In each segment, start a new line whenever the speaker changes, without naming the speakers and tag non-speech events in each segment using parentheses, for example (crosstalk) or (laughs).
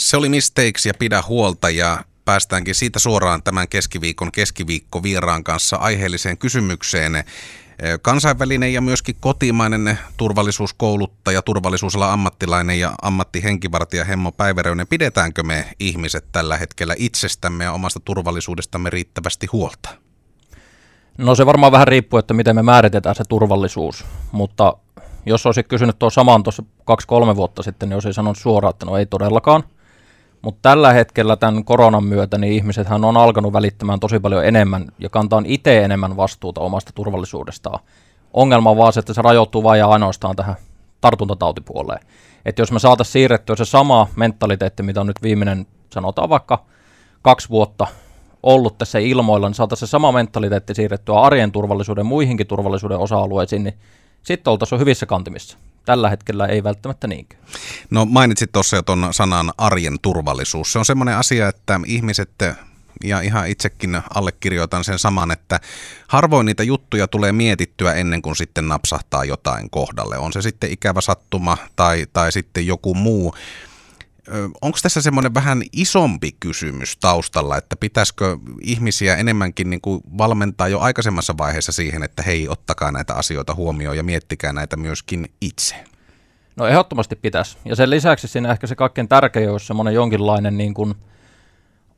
Se oli Mistakes ja Pidä huolta ja päästäänkin siitä suoraan tämän keskiviikon keskiviikko vieraan kanssa aiheelliseen kysymykseen. Kansainvälinen ja myöskin kotimainen turvallisuuskouluttaja, turvallisuusala ammattilainen ja ammattihenkivartija Hemmo Päiväröinen. Pidetäänkö me ihmiset tällä hetkellä itsestämme ja omasta turvallisuudestamme riittävästi huolta?
No se varmaan vähän riippuu, että miten me määritetään se turvallisuus, mutta jos olisit kysynyt tuo saman tuossa kaksi-kolme vuotta sitten, niin olisin sanonut suoraan, että no ei todellakaan. Mutta tällä hetkellä tämän koronan myötä niin ihmisethän on alkanut välittämään tosi paljon enemmän ja kantaa itse enemmän vastuuta omasta turvallisuudestaan. Ongelma on vaan se, että se rajoittuu vain ja ainoastaan tähän tartuntatautipuoleen. Että jos me saataisiin siirrettyä se sama mentaliteetti, mitä on nyt viimeinen, sanotaan vaikka kaksi vuotta ollut tässä ilmoilla, niin saataisiin se sama mentaliteetti siirrettyä arjen turvallisuuden muihinkin turvallisuuden osa-alueisiin, niin sitten oltaisiin hyvissä kantimissa. Tällä hetkellä ei välttämättä niinkään.
No mainitsit tuossa jo tuon sanan arjen turvallisuus. Se on semmoinen asia, että ihmiset ja ihan itsekin allekirjoitan sen saman, että harvoin niitä juttuja tulee mietittyä ennen kuin sitten napsahtaa jotain kohdalle. On se sitten ikävä sattuma tai, tai sitten joku muu onko tässä semmoinen vähän isompi kysymys taustalla, että pitäisikö ihmisiä enemmänkin niin kuin valmentaa jo aikaisemmassa vaiheessa siihen, että hei, ottakaa näitä asioita huomioon ja miettikää näitä myöskin itse?
No ehdottomasti pitäisi. Ja sen lisäksi siinä ehkä se kaikkein tärkein olisi semmoinen jonkinlainen niin kuin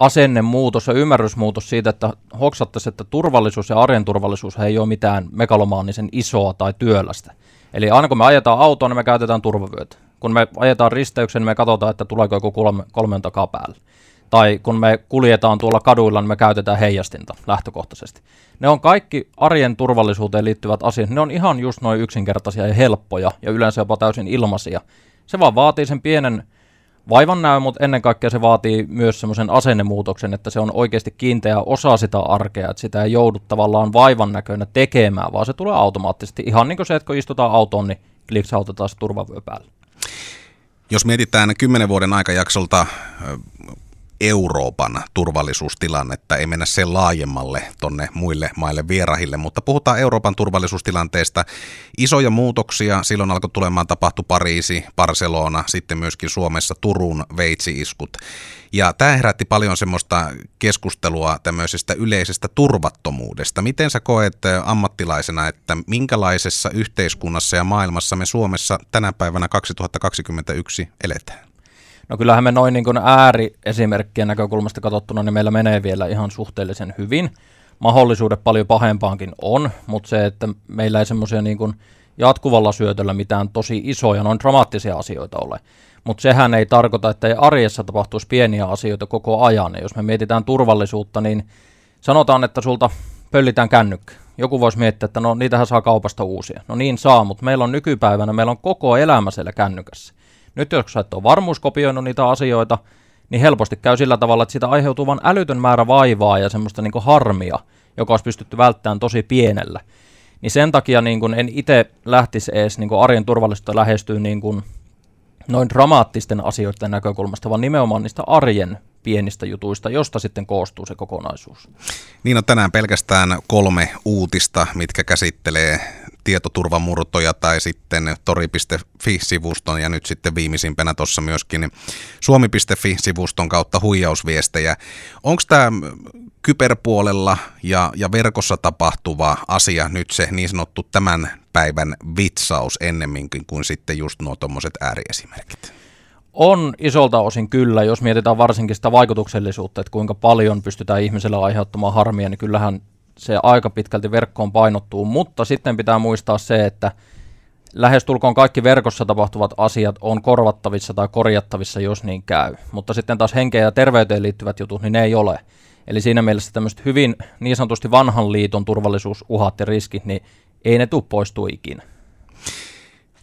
asennemuutos ja ymmärrysmuutos siitä, että hoksattaisiin, että turvallisuus ja arjen turvallisuus ei ole mitään megalomaanisen isoa tai työlästä. Eli aina kun me ajetaan autoa, niin me käytetään turvavyötä kun me ajetaan risteyksen, niin me katsotaan, että tuleeko joku kolme, kolmen takaa päälle. Tai kun me kuljetaan tuolla kaduilla, niin me käytetään heijastinta lähtökohtaisesti. Ne on kaikki arjen turvallisuuteen liittyvät asiat. Ne on ihan just noin yksinkertaisia ja helppoja ja yleensä jopa täysin ilmaisia. Se vaan vaatii sen pienen vaivan näy, mutta ennen kaikkea se vaatii myös semmoisen asennemuutoksen, että se on oikeasti kiinteä osa sitä arkea, että sitä ei joudu tavallaan vaivan näköinä tekemään, vaan se tulee automaattisesti. Ihan niin kuin se, että kun istutaan autoon, niin kliksautetaan se turvavyö päälle.
Jos mietitään kymmenen vuoden aikajaksolta Euroopan turvallisuustilannetta, ei mennä sen laajemmalle tonne muille maille vierahille, mutta puhutaan Euroopan turvallisuustilanteesta. Isoja muutoksia, silloin alkoi tulemaan tapahtu Pariisi, Barcelona, sitten myöskin Suomessa Turun veitsiiskut. Ja tämä herätti paljon semmoista keskustelua tämmöisestä yleisestä turvattomuudesta. Miten sä koet ammattilaisena, että minkälaisessa yhteiskunnassa ja maailmassa me Suomessa tänä päivänä 2021 eletään?
No kyllähän me noin niin ääriesimerkkien näkökulmasta katsottuna, niin meillä menee vielä ihan suhteellisen hyvin. Mahdollisuudet paljon pahempaankin on, mutta se, että meillä ei semmoisia niin jatkuvalla syötöllä mitään tosi isoja, noin dramaattisia asioita ole. Mutta sehän ei tarkoita, että ei arjessa tapahtuisi pieniä asioita koko ajan. Ja jos me mietitään turvallisuutta, niin sanotaan, että sulta pöllitään kännykkä. Joku voisi miettiä, että no niitähän saa kaupasta uusia. No niin saa, mutta meillä on nykypäivänä, meillä on koko elämä siellä kännykässä. Nyt jos sä et ole varmuuskopioinut niitä asioita, niin helposti käy sillä tavalla, että siitä aiheutuu vain älytön määrä vaivaa ja semmoista niin harmia, joka olisi pystytty välttämään tosi pienellä. Niin sen takia niin kuin en itse lähtisi edes niin kuin arjen turvallisuutta lähestyä niin kuin noin dramaattisten asioiden näkökulmasta, vaan nimenomaan niistä arjen pienistä jutuista, josta sitten koostuu se kokonaisuus.
Niin on tänään pelkästään kolme uutista, mitkä käsittelee tietoturvamurtoja tai sitten tori.fi-sivuston ja nyt sitten viimeisimpänä tuossa myöskin suomi.fi-sivuston kautta huijausviestejä. Onko tämä kyberpuolella ja, ja verkossa tapahtuva asia nyt se niin sanottu tämän päivän vitsaus ennemminkin kuin sitten just nuo tuommoiset ääriesimerkit?
On isolta osin kyllä, jos mietitään varsinkin sitä vaikutuksellisuutta, että kuinka paljon pystytään ihmiselle aiheuttamaan harmia, niin kyllähän se aika pitkälti verkkoon painottuu, mutta sitten pitää muistaa se, että lähestulkoon kaikki verkossa tapahtuvat asiat on korvattavissa tai korjattavissa, jos niin käy. Mutta sitten taas henkeen ja terveyteen liittyvät jutut, niin ne ei ole. Eli siinä mielessä tämmöiset hyvin niin sanotusti vanhan liiton turvallisuusuhat ja riskit, niin ei ne tule ikinä.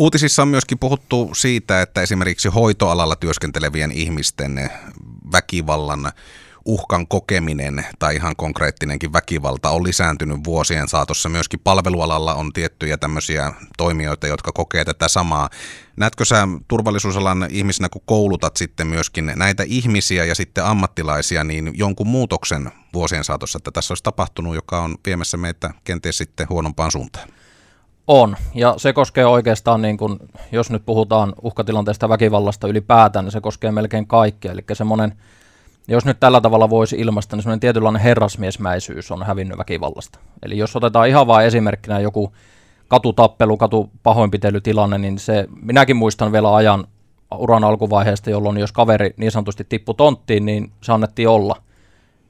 Uutisissa on myöskin puhuttu siitä, että esimerkiksi hoitoalalla työskentelevien ihmisten väkivallan uhkan kokeminen tai ihan konkreettinenkin väkivalta on lisääntynyt vuosien saatossa. Myöskin palvelualalla on tiettyjä tämmöisiä toimijoita, jotka kokee tätä samaa. Näetkö sä turvallisuusalan ihmisenä, kun koulutat sitten myöskin näitä ihmisiä ja sitten ammattilaisia, niin jonkun muutoksen vuosien saatossa, että tässä olisi tapahtunut, joka on viemässä meitä kenties sitten huonompaan suuntaan?
On, ja se koskee oikeastaan, niin kun, jos nyt puhutaan uhkatilanteesta väkivallasta ylipäätään, niin se koskee melkein kaikkia. Eli semmoinen, jos nyt tällä tavalla voisi ilmaista, niin semmoinen tietynlainen herrasmiesmäisyys on hävinnyt väkivallasta. Eli jos otetaan ihan vain esimerkkinä joku katutappelu, katupahoinpitelytilanne, niin se, minäkin muistan vielä ajan uran alkuvaiheesta, jolloin jos kaveri niin sanotusti tippui tonttiin, niin se annettiin olla –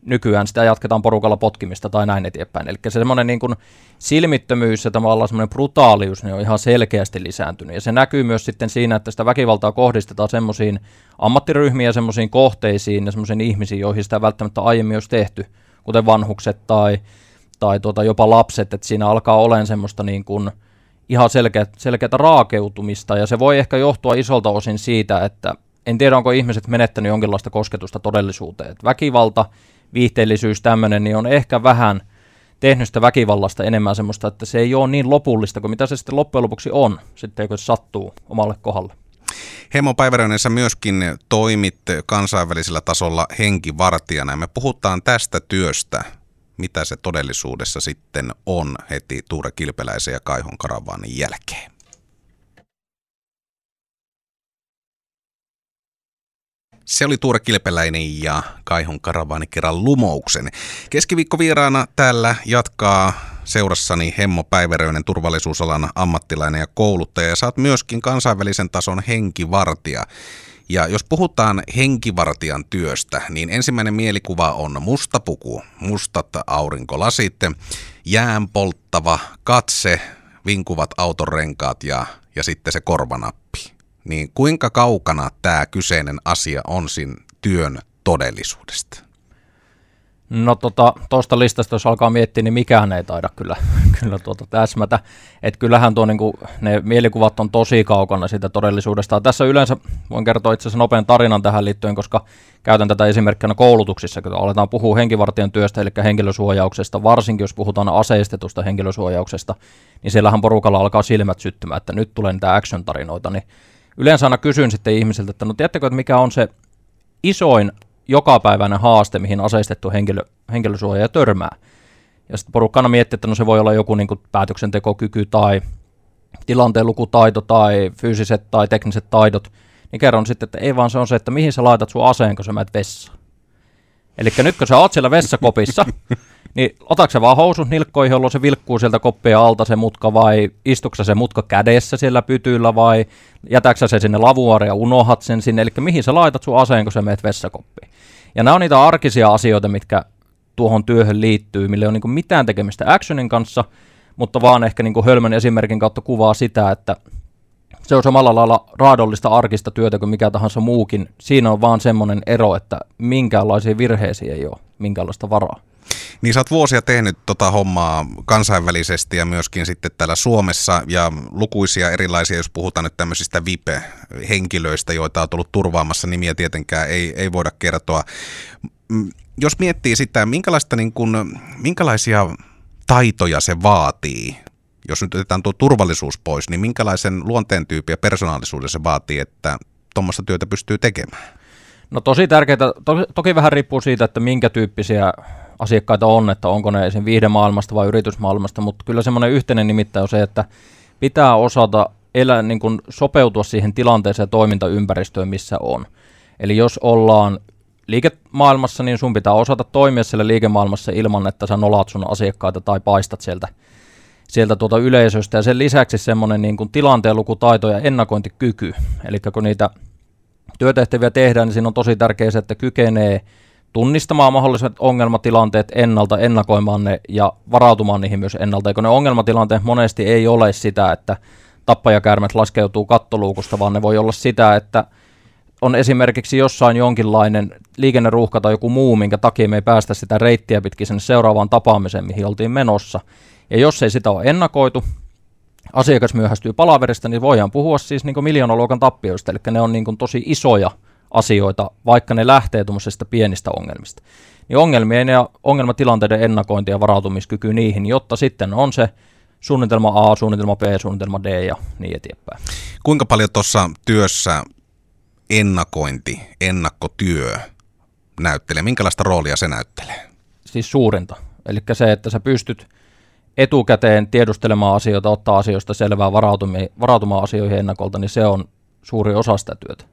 nykyään sitä jatketaan porukalla potkimista tai näin eteenpäin. Eli se semmoinen niin kuin silmittömyys ja tavallaan semmoinen brutaalius niin on ihan selkeästi lisääntynyt. Ja se näkyy myös sitten siinä, että sitä väkivaltaa kohdistetaan semmoisiin ammattiryhmiin ja semmoisiin kohteisiin ja semmoisiin ihmisiin, joihin sitä välttämättä aiemmin olisi tehty, kuten vanhukset tai, tai tuota, jopa lapset, että siinä alkaa olemaan semmoista niin kuin ihan selkeä, raakeutumista, ja se voi ehkä johtua isolta osin siitä, että en tiedä, onko ihmiset menettänyt jonkinlaista kosketusta todellisuuteen. Että väkivalta viihteellisyys tämmöinen, niin on ehkä vähän tehnyt sitä väkivallasta enemmän semmoista, että se ei ole niin lopullista kuin mitä se sitten loppujen lopuksi on, sitten kun se sattuu omalle kohdalle.
Hemo Päiväröinensä myöskin toimit kansainvälisellä tasolla henkivartijana. Me puhutaan tästä työstä, mitä se todellisuudessa sitten on heti Tuure Kilpeläisen ja Kaihon Karavaanin jälkeen. Se oli Tuure Kilpeläinen ja Kaihon karavaani kerran lumouksen. Keskiviikkovieraana täällä jatkaa seurassani Hemmo Päiväröinen turvallisuusalan ammattilainen ja kouluttaja. Ja saat myöskin kansainvälisen tason henkivartija. Ja jos puhutaan henkivartijan työstä, niin ensimmäinen mielikuva on musta puku, mustat aurinkolasit, jään polttava katse, vinkuvat autonrenkaat ja, ja sitten se korvanappi niin kuinka kaukana tämä kyseinen asia on siinä työn todellisuudesta?
No tuosta tota, listasta, jos alkaa miettiä, niin mikään ei taida kyllä, (laughs) kyllä tuota täsmätä. Et kyllähän tuo, niinku, ne mielikuvat on tosi kaukana siitä todellisuudesta. Tässä yleensä voin kertoa itse asiassa nopean tarinan tähän liittyen, koska käytän tätä esimerkkinä koulutuksissa, kun aletaan puhua henkivartijan työstä, eli henkilösuojauksesta, varsinkin jos puhutaan aseistetusta henkilösuojauksesta, niin siellähän porukalla alkaa silmät syttymään, että nyt tulee niitä action-tarinoita, niin yleensä aina kysyn sitten ihmisiltä, että no tiedättekö, että mikä on se isoin jokapäiväinen haaste, mihin aseistettu henkilö, henkilösuoja törmää. Ja sitten porukka aina miettii, että no se voi olla joku niin kuin päätöksentekokyky tai tilanteen lukutaito tai fyysiset tai tekniset taidot, niin kerron sitten, että ei vaan se on se, että mihin sä laitat sun aseen, kun sä menet vessaan. Eli nyt kun sä oot siellä vessakopissa, (laughs) niin otatko se vaan housut nilkkoihin, jolloin se vilkkuu sieltä koppia alta se mutka, vai istuksa se mutka kädessä siellä pytyllä, vai jätäksä se sinne lavuaari ja unohat sen sinne, eli mihin sä laitat sun aseen, kun sä meet vessakoppiin. Ja nämä on niitä arkisia asioita, mitkä tuohon työhön liittyy, millä ei ole niin mitään tekemistä actionin kanssa, mutta vaan ehkä niin hölmön esimerkin kautta kuvaa sitä, että se on samalla lailla raadollista arkista työtä kuin mikä tahansa muukin. Siinä on vaan semmoinen ero, että minkäänlaisia virheisiä ei ole, minkäänlaista varaa.
Niin sä oot vuosia tehnyt tota hommaa kansainvälisesti ja myöskin sitten täällä Suomessa ja lukuisia erilaisia, jos puhutaan nyt tämmöisistä VIP-henkilöistä, joita on tullut turvaamassa, nimiä tietenkään ei, ei voida kertoa. Jos miettii sitä, minkälaista niin kun, minkälaisia taitoja se vaatii, jos nyt otetaan tuo turvallisuus pois, niin minkälaisen luonteen tyypin ja persoonallisuuden se vaatii, että tuommoista työtä pystyy tekemään?
No tosi tärkeää, to, toki vähän riippuu siitä, että minkä tyyppisiä asiakkaita on, että onko ne esim. viihdemaailmasta vai yritysmaailmasta, mutta kyllä semmoinen yhteinen nimittäin on se, että pitää osata elää, niin kuin sopeutua siihen tilanteeseen ja toimintaympäristöön, missä on. Eli jos ollaan liikemaailmassa, niin sun pitää osata toimia siellä liikemaailmassa ilman, että sä nolat sun asiakkaita tai paistat sieltä, sieltä tuota yleisöstä. Ja sen lisäksi semmoinen niin kuin tilanteen lukutaito ja ennakointikyky. Eli kun niitä työtehtäviä tehdään, niin siinä on tosi tärkeää se, että kykenee tunnistamaan mahdolliset ongelmatilanteet ennalta, ennakoimaan ne ja varautumaan niihin myös ennalta. Eikö ne ongelmatilanteet monesti ei ole sitä, että tappajakäärmet laskeutuu kattoluukusta, vaan ne voi olla sitä, että on esimerkiksi jossain jonkinlainen liikenneruuhka tai joku muu, minkä takia me ei päästä sitä reittiä pitkin sinne seuraavaan tapaamiseen, mihin oltiin menossa. Ja jos ei sitä ole ennakoitu, asiakas myöhästyy palaverista, niin voidaan puhua siis niin miljoonaluokan tappioista, eli ne on niin tosi isoja asioita, vaikka ne lähtee tuommoisesta pienistä ongelmista. Niin ongelmien ja ongelmatilanteiden ennakointi ja varautumiskyky niihin, jotta sitten on se suunnitelma A, suunnitelma B, suunnitelma D ja niin eteenpäin.
Kuinka paljon tuossa työssä ennakointi, ennakkotyö näyttelee? Minkälaista roolia se näyttelee?
Siis suurinta. Eli se, että sä pystyt etukäteen tiedustelemaan asioita, ottaa asioista selvää, varautumaan, varautumaan asioihin ennakolta, niin se on suuri osa sitä työtä.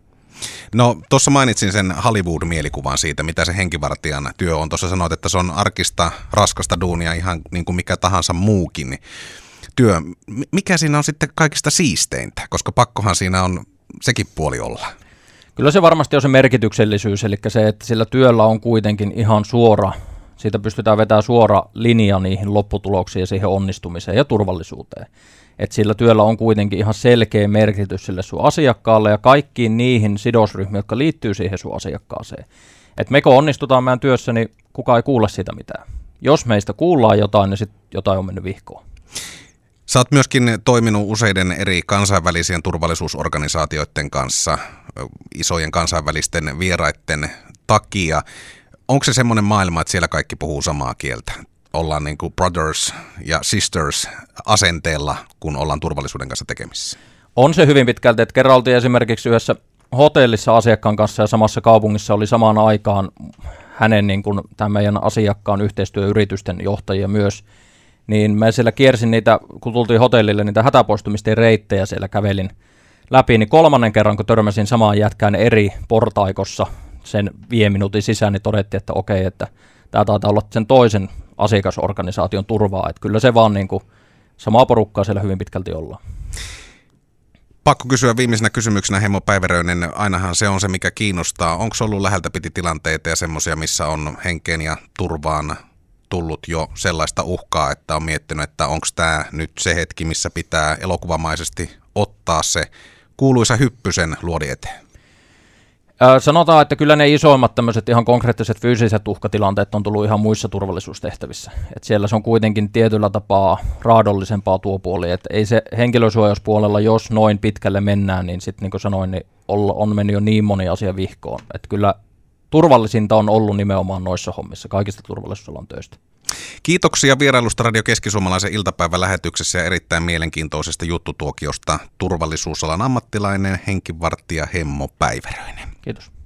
No tuossa mainitsin sen Hollywood-mielikuvan siitä, mitä se henkivartijan työ on. Tuossa sanoit, että se on arkista, raskasta duunia ihan niin kuin mikä tahansa muukin työ. Mikä siinä on sitten kaikista siisteintä? Koska pakkohan siinä on sekin puoli olla.
Kyllä se varmasti on se merkityksellisyys, eli se, että sillä työllä on kuitenkin ihan suora, siitä pystytään vetämään suora linja niihin lopputuloksiin ja siihen onnistumiseen ja turvallisuuteen. Että sillä työllä on kuitenkin ihan selkeä merkitys sille sun asiakkaalle ja kaikkiin niihin sidosryhmiin, jotka liittyy siihen sun asiakkaaseen. Että mekö onnistutaan meidän työssä, niin kukaan ei kuule sitä mitään. Jos meistä kuullaan jotain, niin sitten jotain on mennyt vihkoon.
Sä oot myöskin toiminut useiden eri kansainvälisien turvallisuusorganisaatioiden kanssa, isojen kansainvälisten vieraiden takia. Onko se semmoinen maailma, että siellä kaikki puhuu samaa kieltä? Ollaan niin kuin brothers ja sisters asenteella, kun ollaan turvallisuuden kanssa tekemisissä?
On se hyvin pitkälti, että kerran oltiin esimerkiksi yhdessä hotellissa asiakkaan kanssa ja samassa kaupungissa oli samaan aikaan hänen niin kuin, tämän meidän asiakkaan yhteistyöyritysten johtajia myös – niin mä siellä kiersin niitä, kun tultiin hotellille, niitä hätäpoistumisten reittejä siellä kävelin läpi, niin kolmannen kerran, kun törmäsin samaan jätkään eri portaikossa sen vie minuutin sisään, niin todettiin, että okei, että tämä taitaa olla sen toisen asiakasorganisaation turvaa, että kyllä se vaan niin kuin samaa porukkaa siellä hyvin pitkälti ollaan.
Pakko kysyä viimeisenä kysymyksenä Hemmo Päiväröinen, ainahan se on se, mikä kiinnostaa. Onko ollut läheltä piti tilanteita ja semmoisia, missä on henkeen ja turvaan tullut jo sellaista uhkaa, että on miettinyt, että onko tämä nyt se hetki, missä pitää elokuvamaisesti ottaa se kuuluisa hyppysen luodi eteen?
Sanotaan, että kyllä ne isoimmat tämmöiset ihan konkreettiset fyysiset uhkatilanteet on tullut ihan muissa turvallisuustehtävissä. Et siellä se on kuitenkin tietyllä tapaa raadollisempaa tuo puoli. Et ei se henkilösuojauspuolella, jos noin pitkälle mennään, niin sitten niin kuin sanoin, niin on mennyt jo niin moni asia vihkoon. Et kyllä turvallisinta on ollut nimenomaan noissa hommissa, kaikista turvallisuusalan töistä.
Kiitoksia vierailusta Radio Keski-Suomalaisen iltapäivän lähetyksessä ja erittäin mielenkiintoisesta juttutuokiosta turvallisuusalan ammattilainen, henkivartija Hemmo Päiväröinen.
Kiitos.